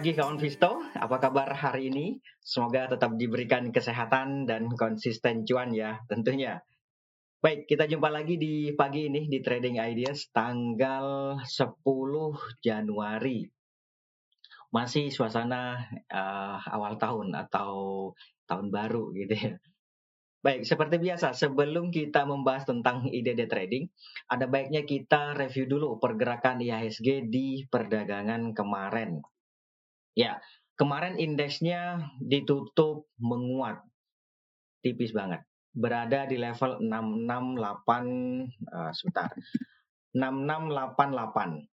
pagi kawan Visto, apa kabar hari ini? Semoga tetap diberikan kesehatan dan konsisten cuan ya tentunya. Baik, kita jumpa lagi di pagi ini di Trading Ideas tanggal 10 Januari. Masih suasana uh, awal tahun atau tahun baru gitu ya. Baik, seperti biasa, sebelum kita membahas tentang ide-ide trading, ada baiknya kita review dulu pergerakan IHSG di perdagangan kemarin. Ya, kemarin indeksnya ditutup menguat tipis banget. Berada di level 668 uh, eh, sebentar. 6688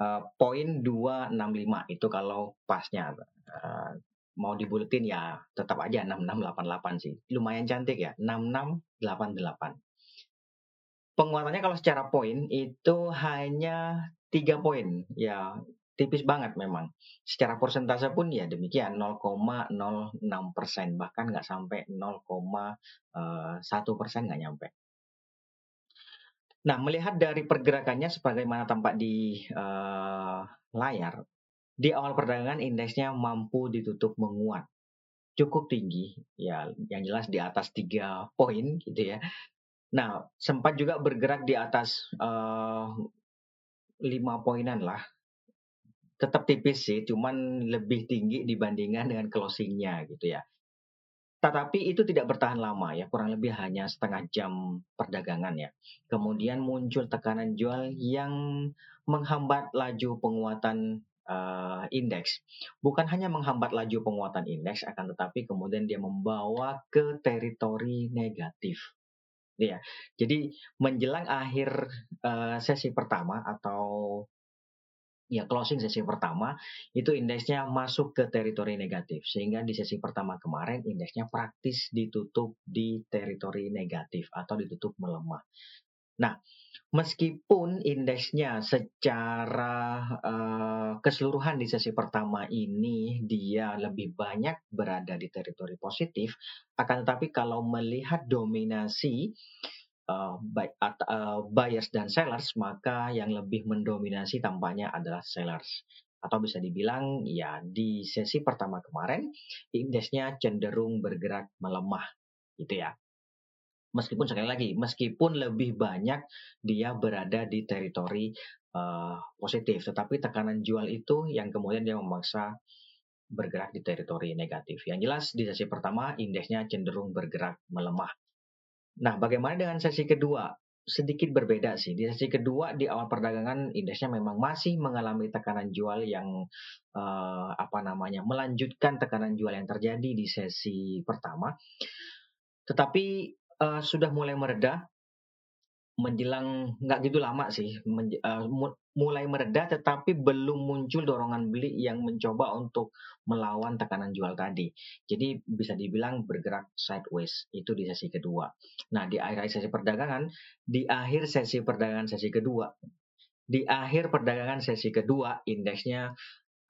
uh, poin 265 itu kalau pasnya uh, mau dibuletin ya tetap aja 6688 sih. Lumayan cantik ya, 6688. Penguatannya kalau secara poin itu hanya 3 poin. Ya, tipis banget memang. Secara persentase pun ya demikian 0,06 persen bahkan nggak sampai 0,1 eh, persen nggak nyampe. Nah melihat dari pergerakannya sebagaimana tampak di uh, layar, di awal perdagangan indeksnya mampu ditutup menguat cukup tinggi ya yang jelas di atas tiga poin gitu ya. Nah sempat juga bergerak di atas uh, lima poinan lah tetap tipis sih, cuman lebih tinggi dibandingkan dengan closingnya gitu ya. Tetapi itu tidak bertahan lama ya, kurang lebih hanya setengah jam perdagangan ya. Kemudian muncul tekanan jual yang menghambat laju penguatan uh, indeks. Bukan hanya menghambat laju penguatan indeks, akan tetapi kemudian dia membawa ke teritori negatif. Ya, jadi menjelang akhir uh, sesi pertama atau ya closing sesi pertama itu indeksnya masuk ke teritori negatif sehingga di sesi pertama kemarin indeksnya praktis ditutup di teritori negatif atau ditutup melemah. Nah, meskipun indeksnya secara uh, keseluruhan di sesi pertama ini dia lebih banyak berada di teritori positif, akan tetapi kalau melihat dominasi uh, uh, buyers dan sellers, maka yang lebih mendominasi tampaknya adalah sellers. Atau bisa dibilang ya di sesi pertama kemarin indeksnya cenderung bergerak melemah gitu ya. Meskipun sekali lagi, meskipun lebih banyak dia berada di teritori uh, positif, tetapi tekanan jual itu yang kemudian dia memaksa bergerak di teritori negatif. Yang jelas di sesi pertama indeksnya cenderung bergerak melemah. Nah, bagaimana dengan sesi kedua? Sedikit berbeda sih. Di sesi kedua di awal perdagangan indeksnya memang masih mengalami tekanan jual yang uh, apa namanya melanjutkan tekanan jual yang terjadi di sesi pertama. Tetapi uh, sudah mulai mereda menjelang nggak gitu lama sih men, uh, mulai mereda tetapi belum muncul dorongan beli yang mencoba untuk melawan tekanan jual tadi. Jadi bisa dibilang bergerak sideways itu di sesi kedua. Nah, di akhir sesi perdagangan, di akhir sesi perdagangan sesi kedua, di akhir perdagangan sesi kedua indeksnya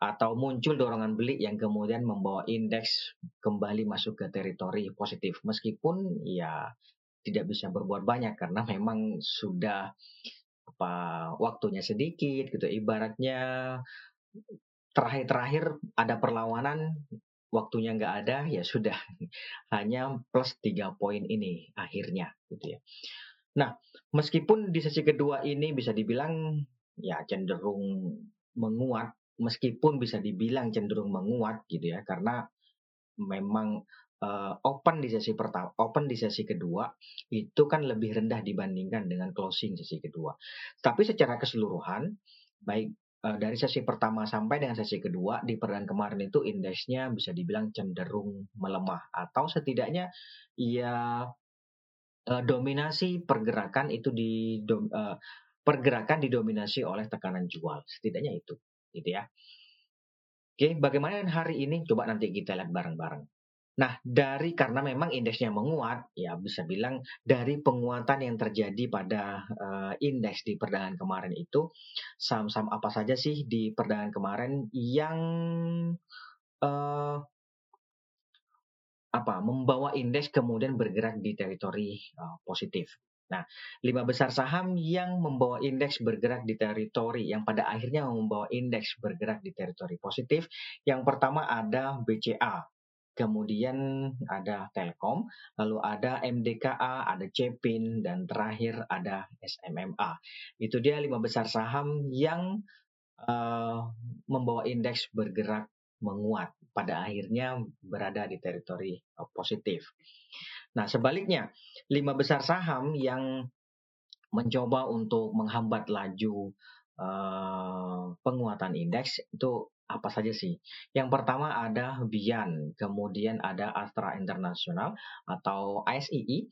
atau muncul dorongan beli yang kemudian membawa indeks kembali masuk ke teritori positif meskipun ya tidak bisa berbuat banyak karena memang sudah apa waktunya sedikit gitu. Ibaratnya terakhir-terakhir ada perlawanan waktunya nggak ada ya sudah. Hanya plus tiga poin ini akhirnya gitu ya. Nah meskipun di sesi kedua ini bisa dibilang ya cenderung menguat meskipun bisa dibilang cenderung menguat gitu ya. Karena memang uh, open di sesi pertama, open di sesi kedua itu kan lebih rendah dibandingkan dengan closing sesi kedua. Tapi secara keseluruhan, baik uh, dari sesi pertama sampai dengan sesi kedua di perdana kemarin itu indeksnya bisa dibilang cenderung melemah atau setidaknya ya uh, dominasi pergerakan itu di uh, pergerakan didominasi oleh tekanan jual setidaknya itu gitu ya. Oke, bagaimana hari ini? Coba nanti kita lihat bareng-bareng. Nah, dari karena memang indeksnya menguat, ya bisa bilang dari penguatan yang terjadi pada uh, indeks di perdagangan kemarin itu, saham-saham apa saja sih di perdagangan kemarin yang uh, apa membawa indeks kemudian bergerak di teritori uh, positif. Nah, lima besar saham yang membawa indeks bergerak di teritori yang pada akhirnya membawa indeks bergerak di teritori positif. Yang pertama ada BCA, kemudian ada Telkom, lalu ada MDKA, ada Cepin, dan terakhir ada SMMA. Itu dia lima besar saham yang uh, membawa indeks bergerak menguat pada akhirnya berada di teritori positif. Nah, sebaliknya, lima besar saham yang mencoba untuk menghambat laju uh, penguatan indeks itu apa saja sih? Yang pertama ada Bian, kemudian ada Astra International atau ASII,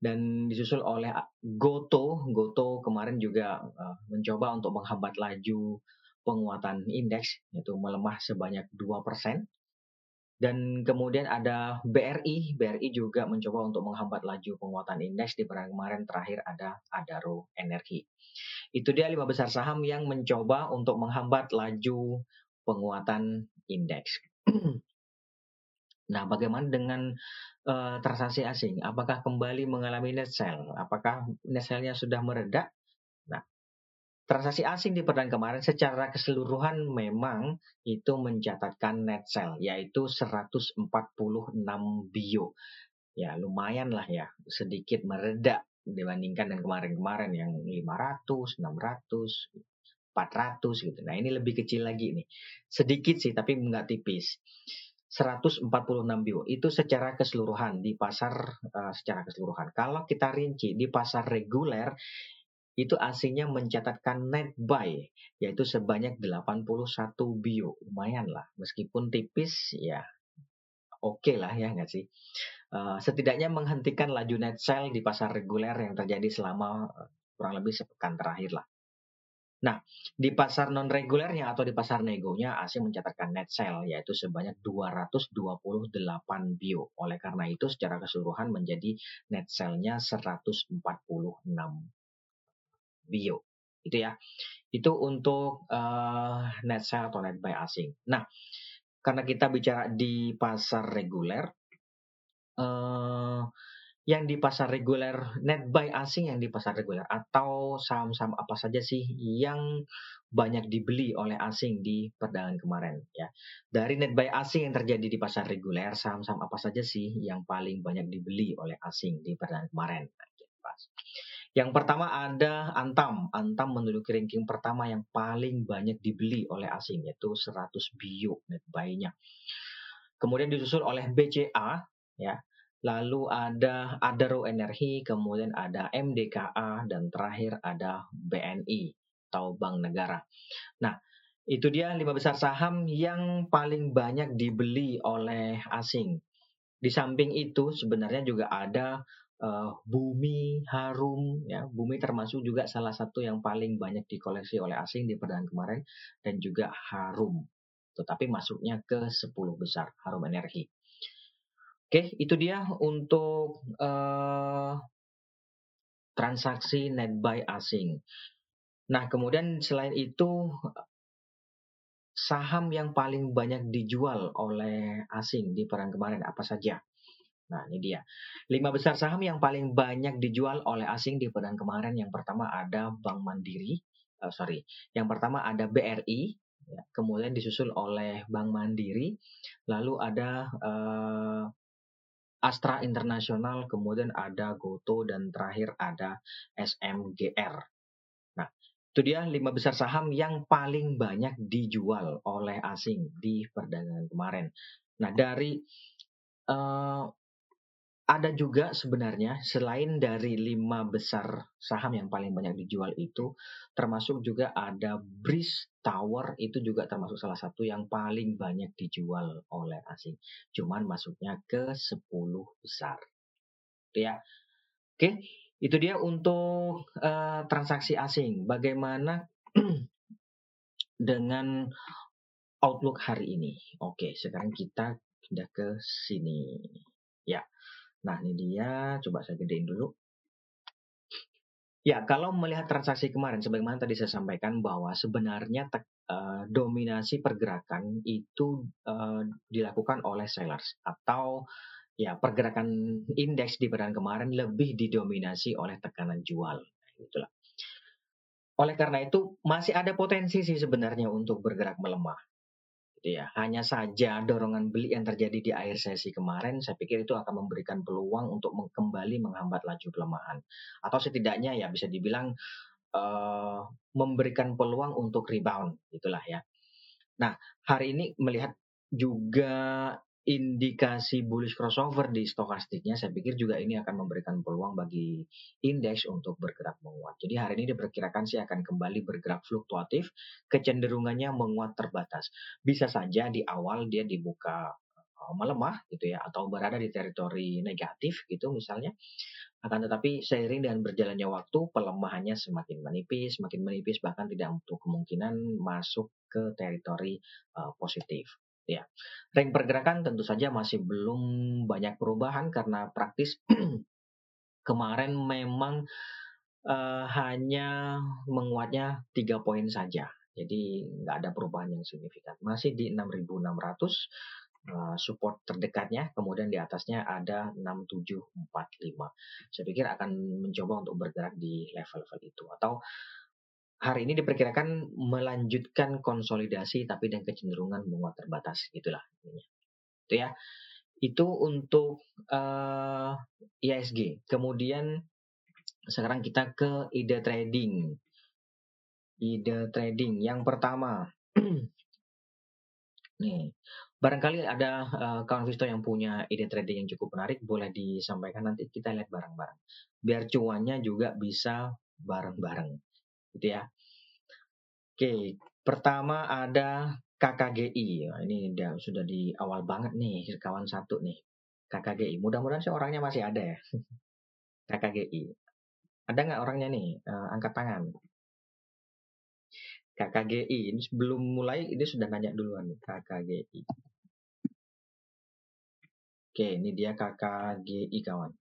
dan disusul oleh Goto. Goto kemarin juga uh, mencoba untuk menghambat laju penguatan indeks, yaitu melemah sebanyak 2%. Dan kemudian ada BRI, BRI juga mencoba untuk menghambat laju penguatan indeks di pekan kemarin terakhir ada Adaro Energi. Itu dia lima besar saham yang mencoba untuk menghambat laju penguatan indeks. nah, bagaimana dengan uh, transaksi asing? Apakah kembali mengalami net sell? Apakah net sell-nya sudah meredak? Nah, Transaksi asing di perdagangan kemarin secara keseluruhan memang itu mencatatkan net sell yaitu 146 bio. Ya lumayan lah ya, sedikit meredak dibandingkan dengan kemarin-kemarin yang 500, 600, 400 gitu. Nah ini lebih kecil lagi nih. Sedikit sih tapi nggak tipis. 146 bio itu secara keseluruhan di pasar uh, secara keseluruhan. Kalau kita rinci di pasar reguler itu asingnya mencatatkan net buy yaitu sebanyak 81 bio lumayan lah meskipun tipis ya oke okay lah ya nggak sih uh, setidaknya menghentikan laju net sell di pasar reguler yang terjadi selama uh, kurang lebih sepekan terakhir lah Nah, di pasar non regulernya atau di pasar negonya asing mencatatkan net sell yaitu sebanyak 228 bio. Oleh karena itu secara keseluruhan menjadi net sell-nya 146 bio. Itu ya. Itu untuk uh, net sell atau net buy asing. Nah karena kita bicara di pasar reguler uh, yang di pasar reguler net buy asing yang di pasar reguler atau saham-saham apa saja sih yang banyak dibeli oleh asing di perdagangan kemarin ya. Dari net buy asing yang terjadi di pasar reguler saham-saham apa saja sih yang paling banyak dibeli oleh asing di perdagangan kemarin? Yang pertama ada Antam. Antam menduduki ranking pertama yang paling banyak dibeli oleh asing yaitu 100 bio net buy-nya. Kemudian disusul oleh BCA ya. Lalu ada Adaro Energi, kemudian ada MDKA dan terakhir ada BNI atau Bank Negara. Nah, itu dia lima besar saham yang paling banyak dibeli oleh asing. Di samping itu sebenarnya juga ada uh, Bumi Harum ya Bumi termasuk juga salah satu yang paling banyak dikoleksi oleh asing di perdagangan kemarin dan juga Harum tetapi masuknya ke 10 besar Harum Energi. Oke, itu dia untuk uh, transaksi net buy asing. Nah, kemudian selain itu saham yang paling banyak dijual oleh asing di perang kemarin apa saja? Nah, ini dia. Lima besar saham yang paling banyak dijual oleh asing di perdagangan kemarin. Yang pertama ada Bank Mandiri, uh, sorry. Yang pertama ada BRI, ya, kemudian disusul oleh Bank Mandiri, lalu ada uh, Astra Internasional, kemudian ada Goto, dan terakhir ada SMGR. Nah, itu dia lima besar saham yang paling banyak dijual oleh asing di perdagangan kemarin. Nah, dari uh, ada juga sebenarnya selain dari lima besar saham yang paling banyak dijual itu termasuk juga ada Breeze Tower itu juga termasuk salah satu yang paling banyak dijual oleh asing. Cuman masuknya ke 10 besar. Ya. Oke, itu dia untuk uh, transaksi asing. Bagaimana dengan outlook hari ini? Oke, sekarang kita pindah ke sini. Ya. Nah, ini dia. Coba saya gedein dulu. Ya, kalau melihat transaksi kemarin, sebagaimana tadi saya sampaikan bahwa sebenarnya uh, dominasi pergerakan itu uh, dilakukan oleh sellers atau ya pergerakan indeks di pekan kemarin lebih didominasi oleh tekanan jual. Itulah. Oleh karena itu masih ada potensi sih sebenarnya untuk bergerak melemah. Gitu ya. Hanya saja dorongan beli yang terjadi di akhir sesi kemarin saya pikir itu akan memberikan peluang untuk kembali menghambat laju pelemahan atau setidaknya ya bisa dibilang uh, memberikan peluang untuk rebound itulah ya. Nah, hari ini melihat juga indikasi bullish crossover di stokastiknya, saya pikir juga ini akan memberikan peluang bagi indeks untuk bergerak menguat. Jadi hari ini diperkirakan sih akan kembali bergerak fluktuatif, kecenderungannya menguat terbatas. Bisa saja di awal dia dibuka eh, melemah gitu ya atau berada di teritori negatif gitu misalnya akan tetapi seiring dengan berjalannya waktu pelemahannya semakin menipis semakin menipis bahkan tidak untuk kemungkinan masuk ke teritori uh, positif ya. Ring pergerakan tentu saja masih belum banyak perubahan karena praktis kemarin memang uh, hanya menguatnya tiga poin saja. Jadi nggak ada perubahan yang signifikan. Masih di 6.600 uh, eh, support terdekatnya, kemudian di atasnya ada 6745. Saya pikir akan mencoba untuk bergerak di level-level itu atau hari ini diperkirakan melanjutkan konsolidasi tapi dengan kecenderungan menguat terbatas gitulah itu ya. Itu untuk uh, eh, ISG kemudian sekarang kita ke ide trading. Ide trading yang pertama. Nih barangkali ada uh, kawan Visto yang punya ide trading yang cukup menarik boleh disampaikan nanti kita lihat bareng-bareng. Biar cuannya juga bisa bareng-bareng gitu ya. Oke, pertama ada KKGI. Nah, ini udah sudah di awal banget nih kawan satu nih. KKGI. Mudah-mudahan sih orangnya masih ada ya. KKGI. Ada nggak orangnya nih? Uh, angkat tangan. KKGI. Ini sebelum mulai ini sudah nanya duluan KKGI. Oke, ini dia KKGI kawan.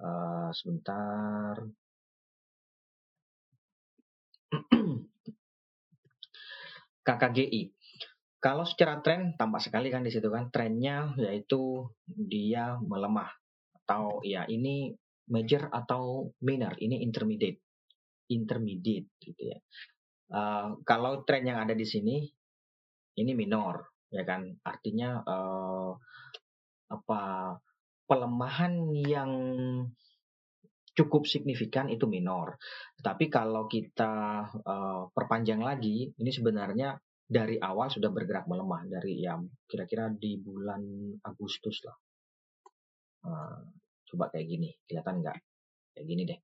Uh, sebentar. KKGI. Kalau secara tren tampak sekali kan di situ kan trennya yaitu dia melemah atau ya ini major atau minor ini intermediate intermediate gitu ya. Uh, kalau tren yang ada di sini ini minor ya kan artinya uh, apa pelemahan yang cukup signifikan itu minor. Tetapi kalau kita uh, perpanjang lagi, ini sebenarnya dari awal sudah bergerak melemah dari ya kira-kira di bulan Agustus lah. Uh, coba kayak gini, kelihatan nggak? Kayak gini deh.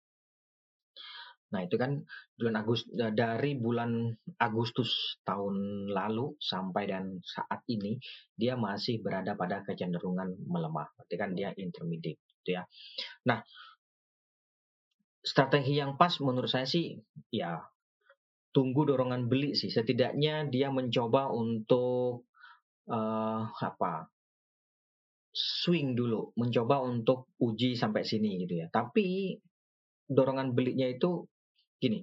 Nah itu kan bulan Agustus dari bulan Agustus tahun lalu sampai dan saat ini dia masih berada pada kecenderungan melemah. Berarti kan dia intermediate, gitu ya. Nah strategi yang pas menurut saya sih ya tunggu dorongan beli sih. Setidaknya dia mencoba untuk uh, apa swing dulu mencoba untuk uji sampai sini gitu ya. Tapi dorongan belinya itu gini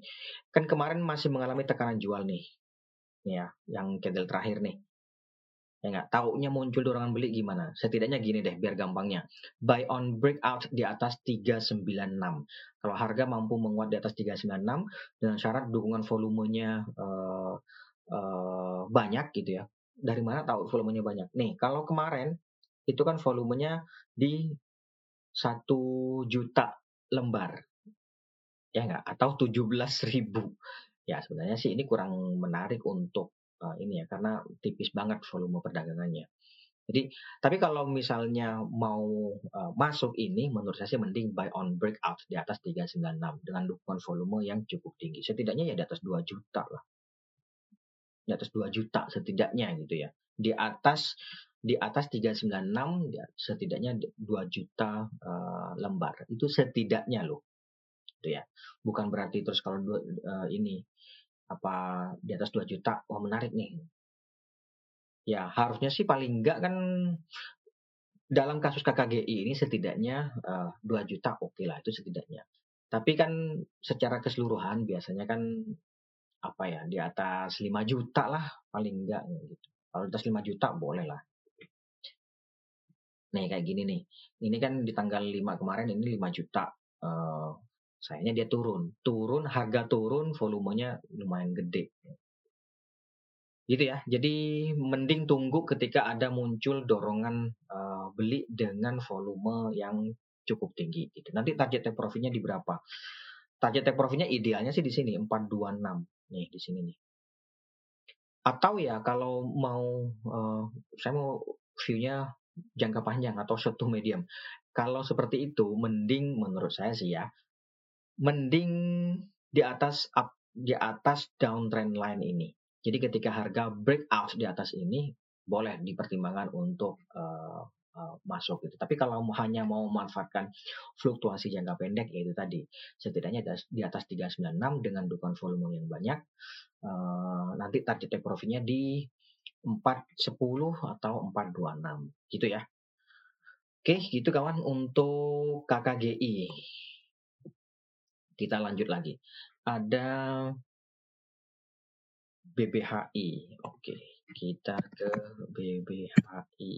kan kemarin masih mengalami tekanan jual nih ya yang candle terakhir nih ya nggak? Taunya muncul dorongan beli gimana? Setidaknya gini deh biar gampangnya. Buy on breakout di atas 396 kalau harga mampu menguat di atas 396 dengan syarat dukungan volumenya uh, uh, banyak gitu ya. Dari mana tahu volumenya banyak? Nih kalau kemarin itu kan volumenya di satu juta lembar. Ya nggak? Atau 17 ribu. Ya sebenarnya sih ini kurang menarik untuk uh, ini ya karena tipis banget volume perdagangannya. Jadi, tapi kalau misalnya mau uh, masuk ini, menurut saya sih mending buy on breakout di atas 396 dengan dukungan volume yang cukup tinggi. Setidaknya ya di atas 2 juta lah. Di atas 2 juta setidaknya gitu ya. Di atas di atas 396 ya, setidaknya 2 juta uh, lembar. Itu setidaknya loh. Gitu ya. Bukan berarti terus kalau uh, ini apa di atas 2 juta wah menarik nih ya harusnya sih paling enggak kan dalam kasus KKGI ini setidaknya uh, eh, 2 juta oke okay lah itu setidaknya tapi kan secara keseluruhan biasanya kan apa ya di atas 5 juta lah paling enggak gitu kalau di atas 5 juta boleh lah nih kayak gini nih. Ini kan di tanggal 5 kemarin ini 5 juta. Uh, sayangnya dia turun. Turun, harga turun, volumenya lumayan gede. Gitu ya. Jadi mending tunggu ketika ada muncul dorongan uh, beli dengan volume yang cukup tinggi gitu. Nanti target take profitnya di berapa? Target take profitnya idealnya sih di sini 426 nih di sini nih. Atau ya kalau mau uh, saya mau view-nya jangka panjang atau short to medium. Kalau seperti itu, mending menurut saya sih ya, mending di atas up di atas downtrend line ini. Jadi ketika harga breakout di atas ini, boleh dipertimbangkan untuk uh, uh, masuk gitu. Tapi kalau hanya mau memanfaatkan fluktuasi jangka pendek yaitu tadi setidaknya di atas 396 dengan dukungan volume yang banyak, uh, nanti target take profitnya di 410 atau 426 gitu ya. Oke, gitu kawan untuk KKGI. Kita lanjut lagi. Ada BBHI. Oke, kita ke BBHI.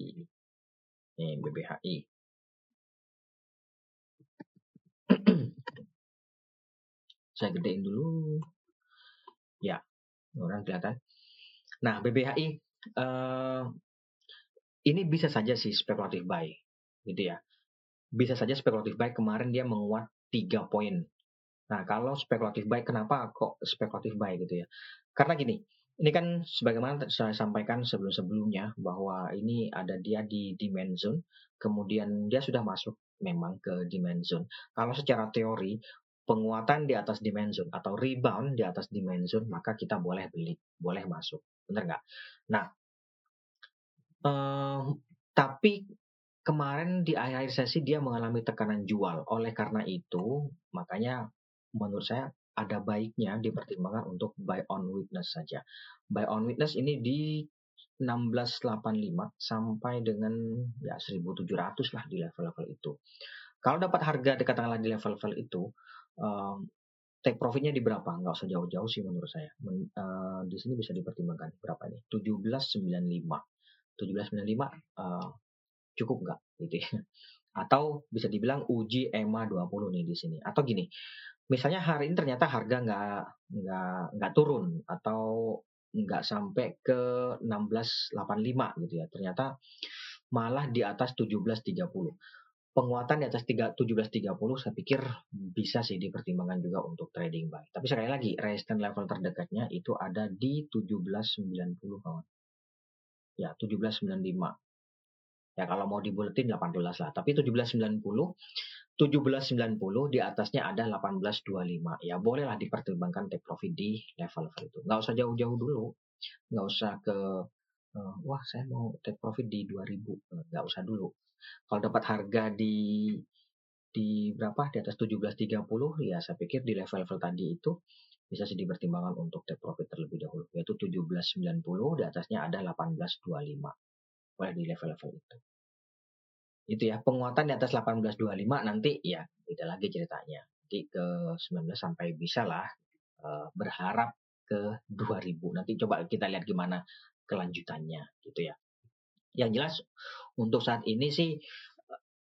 Nih, BBHI. Saya gedein dulu. Ya, orang kelihatan. Nah, BBHI uh, ini bisa saja sih spekulatif buy, gitu ya. Bisa saja spekulatif buy kemarin dia menguat 3 poin. Nah, kalau spekulatif buy, kenapa kok spekulatif buy gitu ya? Karena gini, ini kan sebagaimana saya sampaikan sebelum-sebelumnya bahwa ini ada dia di demand zone, kemudian dia sudah masuk memang ke demand zone. Kalau secara teori penguatan di atas demand zone atau rebound di atas demand zone, maka kita boleh beli, boleh masuk. Benar nggak? Nah, uh, tapi kemarin di akhir sesi dia mengalami tekanan jual. Oleh karena itu, makanya menurut saya ada baiknya dipertimbangkan untuk buy on witness saja. Buy on witness ini di 1685 sampai dengan ya 1700 lah di level-level itu. Kalau dapat harga katakanlah di level-level itu, um, take profitnya di berapa? Nggak usah jauh-jauh sih menurut saya. Men, uh, di sini bisa dipertimbangkan berapa ini? 1795. 1795 uh, cukup nggak gitu ya? Atau bisa dibilang uji EMA 20 nih di sini. Atau gini, misalnya hari ini ternyata harga nggak nggak nggak turun atau nggak sampai ke 1685 gitu ya. Ternyata malah di atas 1730 penguatan di atas 3, 17.30 saya pikir bisa sih dipertimbangkan juga untuk trading buy. Tapi sekali lagi resistance level terdekatnya itu ada di 17.90 kawan. Ya, 17.95. Ya kalau mau dibuletin 18 lah, tapi 17.90 17.90 di atasnya ada 18.25. Ya bolehlah dipertimbangkan take profit di level-level itu. Nggak usah jauh-jauh dulu. Nggak usah ke uh, wah saya mau take profit di 2000. Nggak usah dulu kalau dapat harga di di berapa di atas 17.30 ya saya pikir di level-level tadi itu bisa sih dipertimbangkan untuk take profit terlebih dahulu yaitu 17.90 di atasnya ada 18.25 boleh di level-level itu itu ya penguatan di atas 18.25 nanti ya beda lagi ceritanya nanti ke 19 sampai bisa lah uh, berharap ke 2000 nanti coba kita lihat gimana kelanjutannya gitu ya yang jelas untuk saat ini sih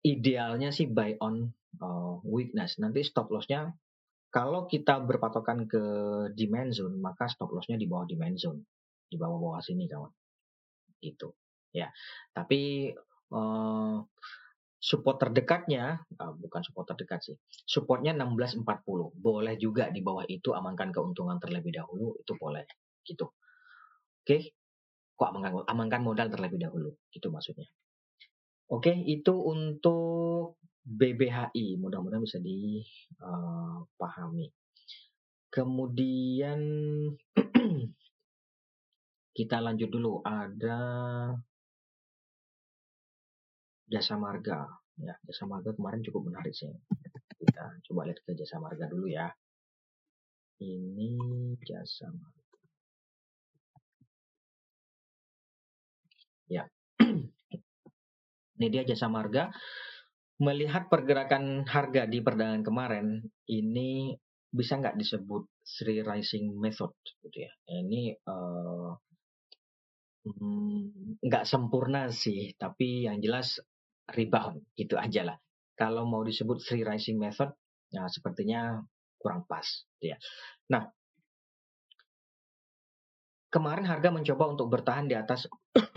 idealnya sih buy on uh, weakness. Nanti stop lossnya kalau kita berpatokan ke demand zone maka stop lossnya di bawah demand zone di bawah-bawah sini kawan. Gitu ya. Tapi uh, support terdekatnya uh, bukan support terdekat sih. Supportnya 1640. Boleh juga di bawah itu amankan keuntungan terlebih dahulu itu boleh gitu. Oke, kok amankan, amankan modal terlebih dahulu. Itu maksudnya. Oke, itu untuk BBHI. Mudah-mudahan bisa dipahami. Eh, Kemudian kita lanjut dulu. Ada jasa marga. Ya, jasa marga kemarin cukup menarik sih. Kita coba lihat ke jasa marga dulu ya. Ini jasa marga. Ya. Ini dia jasa marga. Melihat pergerakan harga di perdagangan kemarin, ini bisa nggak disebut Sri Rising Method gitu ya? Ini uh, nggak sempurna sih, tapi yang jelas rebound gitu aja lah. Kalau mau disebut free rising method, nah sepertinya kurang pas, gitu ya. Nah, kemarin harga mencoba untuk bertahan di atas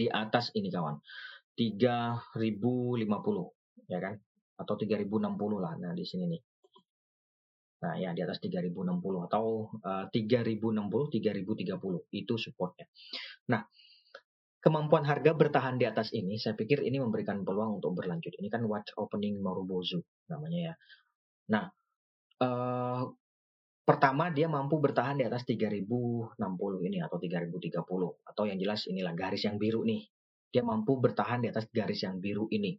di atas ini kawan 3050 ya kan atau 3060 lah nah di sini nih nah ya di atas 3060 atau uh, 3060 3030 itu supportnya nah kemampuan harga bertahan di atas ini saya pikir ini memberikan peluang untuk berlanjut ini kan watch opening Marubozu namanya ya nah uh, pertama dia mampu bertahan di atas 3060 ini atau 3030 atau yang jelas inilah garis yang biru nih. Dia mampu bertahan di atas garis yang biru ini.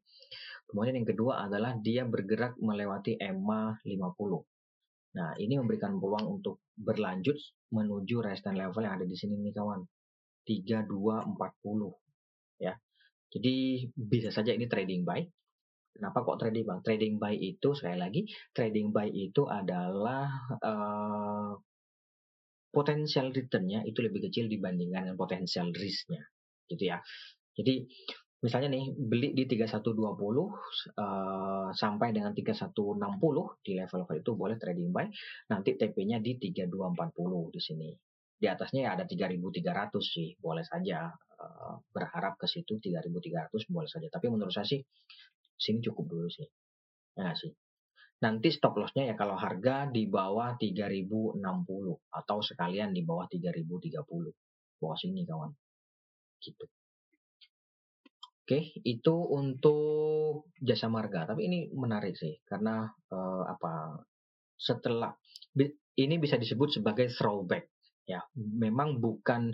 Kemudian yang kedua adalah dia bergerak melewati EMA 50. Nah, ini memberikan peluang untuk berlanjut menuju resistance level yang ada di sini nih kawan. 3240 ya. Jadi bisa saja ini trading buy Kenapa kok trading bang? Trading buy itu sekali lagi trading buy itu adalah uh, potensial returnnya itu lebih kecil dibandingkan dengan potensial risknya, gitu ya. Jadi misalnya nih beli di 3120 uh, eh, sampai dengan 3160 di level-level itu boleh trading buy. Nanti TP-nya di 3240 di sini. Di atasnya ya ada 3300 sih, boleh saja uh, berharap ke situ 3300 boleh saja. Tapi menurut saya sih sini cukup dulu sih. Ya sih. Nanti stop lossnya ya kalau harga di bawah 3060 atau sekalian di bawah 3030. Bawah sini kawan. Gitu. Oke, itu untuk jasa marga. Tapi ini menarik sih karena uh, apa? Setelah ini bisa disebut sebagai throwback ya. Memang bukan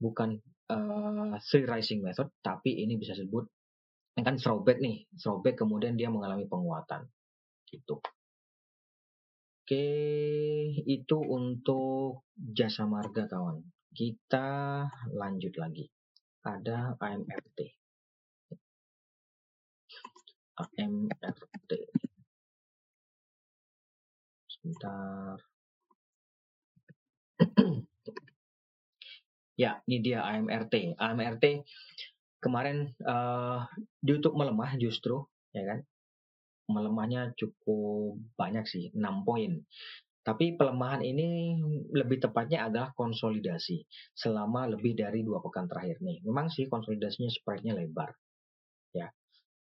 bukan uh, free rising method, tapi ini bisa disebut kan throwback nih, throwback kemudian dia mengalami penguatan. Gitu. Oke, itu untuk jasa marga kawan. Kita lanjut lagi. Ada AMRT. AMRT. Sebentar. ya, ini dia AMRT. AMRT kemarin uh, di YouTube melemah justru ya kan melemahnya cukup banyak sih 6 poin tapi pelemahan ini lebih tepatnya adalah konsolidasi selama lebih dari dua pekan terakhir nih. Memang sih konsolidasinya spreadnya lebar, ya.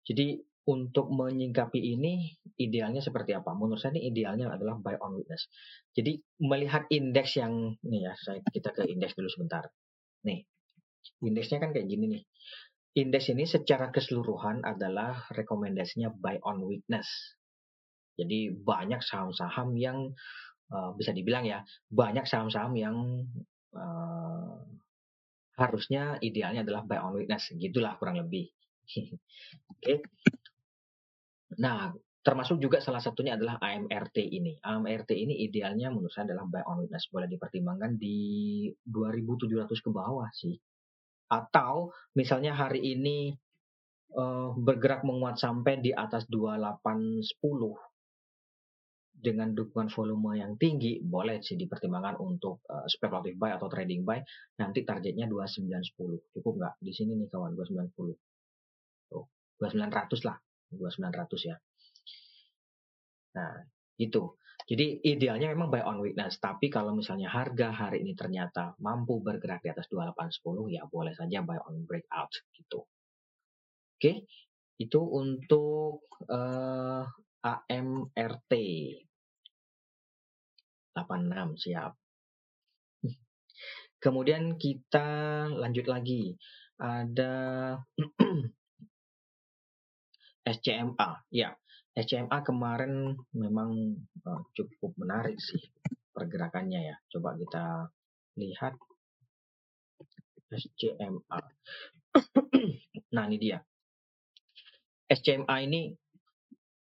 Jadi untuk menyingkapi ini idealnya seperti apa? Menurut saya ini idealnya adalah buy on witness. Jadi melihat indeks yang nih ya, saya kita ke indeks dulu sebentar. Nih, Indeksnya kan kayak gini nih. Indeks ini secara keseluruhan adalah rekomendasinya buy on weakness. Jadi banyak saham-saham yang uh, bisa dibilang ya, banyak saham-saham yang uh, harusnya idealnya adalah buy on weakness. Gitulah kurang lebih. Oke. okay. Nah, termasuk juga salah satunya adalah AMRT ini. AMRT ini idealnya menurut saya adalah buy on weakness. Boleh dipertimbangkan di 2700 ke bawah sih. Atau misalnya hari ini uh, bergerak menguat sampai di atas 2810 dengan dukungan volume yang tinggi boleh sih dipertimbangkan untuk uh, speculative buy atau trading buy. Nanti targetnya 2910 cukup nggak? Di sini nih kawan 2910 tuh 2900 lah 2900 ya nah itu jadi idealnya memang buy on weakness, tapi kalau misalnya harga hari ini ternyata mampu bergerak di atas 2810 ya boleh saja buy on breakout gitu. Oke, itu untuk uh, AMRT 86 siap. Kemudian kita lanjut lagi. Ada SCMA. Ya, SCMA kemarin memang uh, cukup menarik sih pergerakannya ya. Coba kita lihat SCMA. nah ini dia. SCMA ini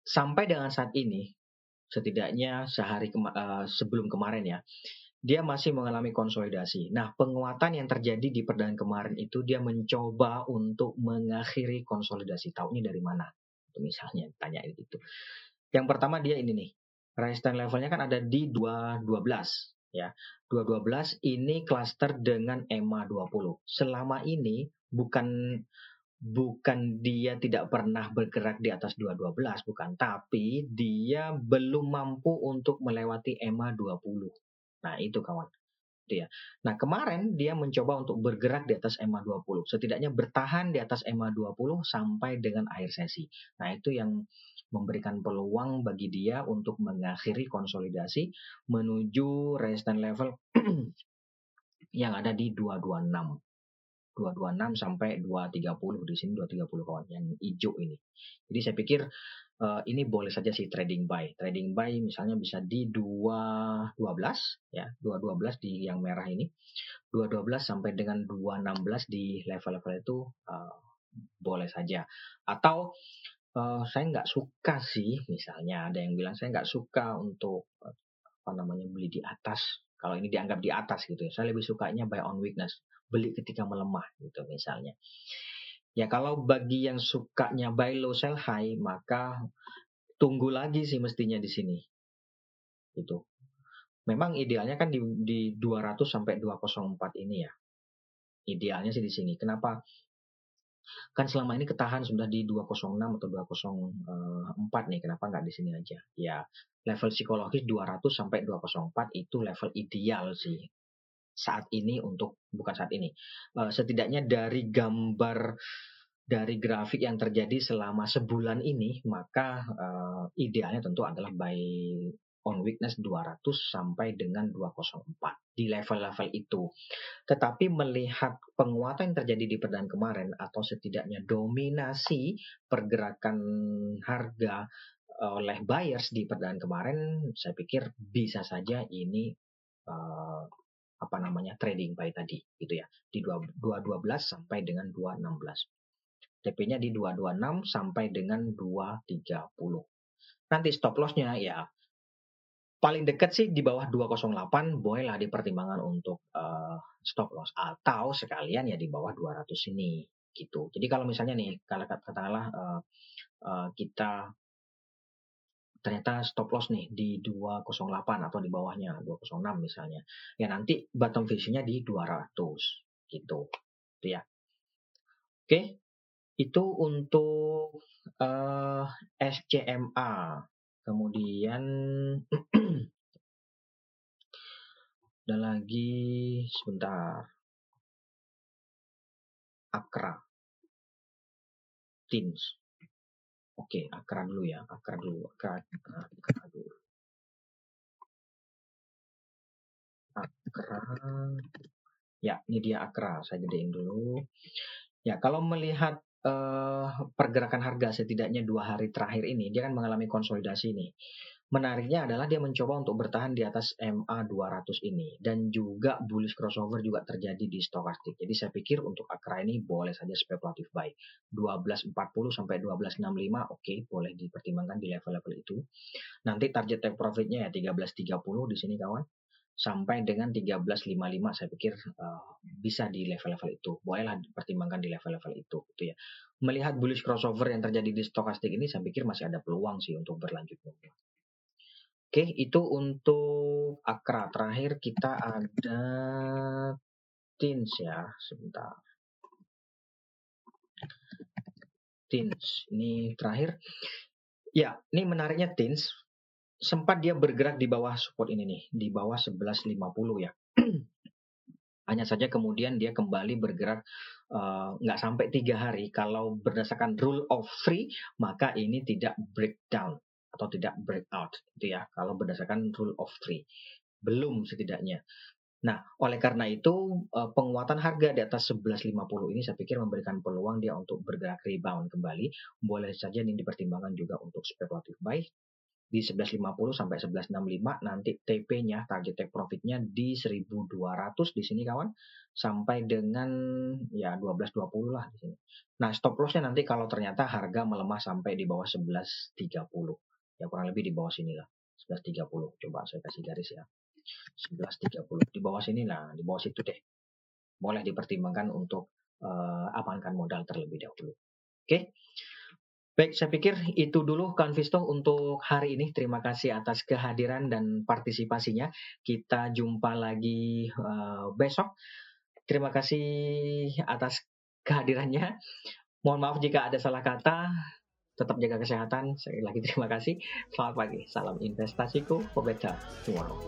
sampai dengan saat ini setidaknya sehari kema uh, sebelum kemarin ya dia masih mengalami konsolidasi. Nah, penguatan yang terjadi di perdagangan kemarin itu dia mencoba untuk mengakhiri konsolidasi. Tahunya dari mana? Misalnya tanya itu. Yang pertama dia ini nih. Resistance levelnya kan ada di 212 ya. 212 ini cluster dengan EMA 20. Selama ini bukan bukan dia tidak pernah bergerak di atas 212 bukan tapi dia belum mampu untuk melewati EMA 20 nah itu kawan gitu ya. Nah, kemarin dia mencoba untuk bergerak di atas EMA 20, setidaknya bertahan di atas EMA 20 sampai dengan akhir sesi. Nah, itu yang memberikan peluang bagi dia untuk mengakhiri konsolidasi menuju resistance level yang ada di 226. 226 sampai 230 di sini 230 kawan yang hijau ini. Jadi saya pikir uh, ini boleh saja sih trading buy. Trading buy misalnya bisa di 212 ya, 212 di yang merah ini. 212 sampai dengan 216 di level-level itu uh, boleh saja. Atau uh, saya nggak suka sih misalnya ada yang bilang saya nggak suka untuk apa namanya beli di atas kalau ini dianggap di atas gitu ya saya lebih sukanya buy on weakness beli ketika melemah gitu misalnya. Ya kalau bagi yang sukanya buy low sell high maka tunggu lagi sih mestinya di sini. Itu. Memang idealnya kan di, di 200 sampai 204 ini ya. Idealnya sih di sini. Kenapa? Kan selama ini ketahan sudah di 206 atau 204 nih. Kenapa nggak di sini aja? Ya level psikologis 200 sampai 204 itu level ideal sih saat ini untuk bukan saat ini uh, setidaknya dari gambar dari grafik yang terjadi selama sebulan ini maka uh, idealnya tentu adalah buy on weakness 200 sampai dengan 204 di level-level itu. Tetapi melihat penguatan yang terjadi di perdaan kemarin atau setidaknya dominasi pergerakan harga oleh buyers di perdaan kemarin, saya pikir bisa saja ini uh, apa namanya trading buy tadi gitu ya. Di 212 sampai dengan 216 TP-nya di 226 sampai dengan 230 nanti stop loss-nya ya. Paling dekat sih di bawah 208 bolehlah dipertimbangkan untuk uh, stop loss. Atau sekalian ya di bawah 200 ini gitu. Jadi kalau misalnya nih kalau katakanlah uh, uh, kita ternyata stop loss nih di 208 atau di bawahnya 206 misalnya. Ya nanti bottom vision-nya di 200 gitu. Itu ya. Oke. Itu untuk uh, eh, SCMA. Kemudian ada lagi sebentar. Akra. Teams. Oke, akra dulu ya, akra dulu, akra, akra dulu. Akra. Ya, ini dia akra. Saya gedein dulu. Ya, kalau melihat uh, pergerakan harga setidaknya dua hari terakhir ini, dia kan mengalami konsolidasi nih. Menariknya adalah dia mencoba untuk bertahan di atas MA 200 ini dan juga bullish crossover juga terjadi di stokastik. Jadi saya pikir untuk Akra ini boleh saja spekulatif buy. 1240 sampai 1265 oke okay, boleh dipertimbangkan di level-level itu. Nanti target take profitnya ya 1330 di sini kawan sampai dengan 1355 saya pikir uh, bisa di level-level itu. Bolehlah dipertimbangkan di level-level itu gitu ya. Melihat bullish crossover yang terjadi di stokastik ini saya pikir masih ada peluang sih untuk berlanjut Oke, itu untuk Akra. Terakhir kita ada Tins ya, sebentar. Tins, ini terakhir. Ya, ini menariknya Tins. Sempat dia bergerak di bawah support ini nih, di bawah 1150 ya. Hanya saja kemudian dia kembali bergerak uh, nggak sampai tiga hari. Kalau berdasarkan rule of three, maka ini tidak breakdown atau tidak breakout itu ya kalau berdasarkan rule of three belum setidaknya Nah, oleh karena itu eh, penguatan harga di atas 1150 ini saya pikir memberikan peluang dia untuk bergerak rebound kembali. Boleh saja ini dipertimbangkan juga untuk spekulatif buy di 1150 sampai 1165 nanti TP-nya target take profit-nya di 1200 di sini kawan sampai dengan ya 1220 lah di sini. Nah, stop loss-nya nanti kalau ternyata harga melemah sampai di bawah 1130 ya kurang lebih di bawah sini lah 11.30 coba saya kasih garis ya 11.30 di bawah sini lah di bawah situ deh boleh dipertimbangkan untuk uh, amankan modal terlebih dahulu oke? Baik, saya pikir itu dulu Kan Visto untuk hari ini. Terima kasih atas kehadiran dan partisipasinya. Kita jumpa lagi uh, besok. Terima kasih atas kehadirannya. Mohon maaf jika ada salah kata. Tetap jaga kesehatan. Sekali lagi terima kasih. Selamat pagi. Salam investasiku for better tomorrow.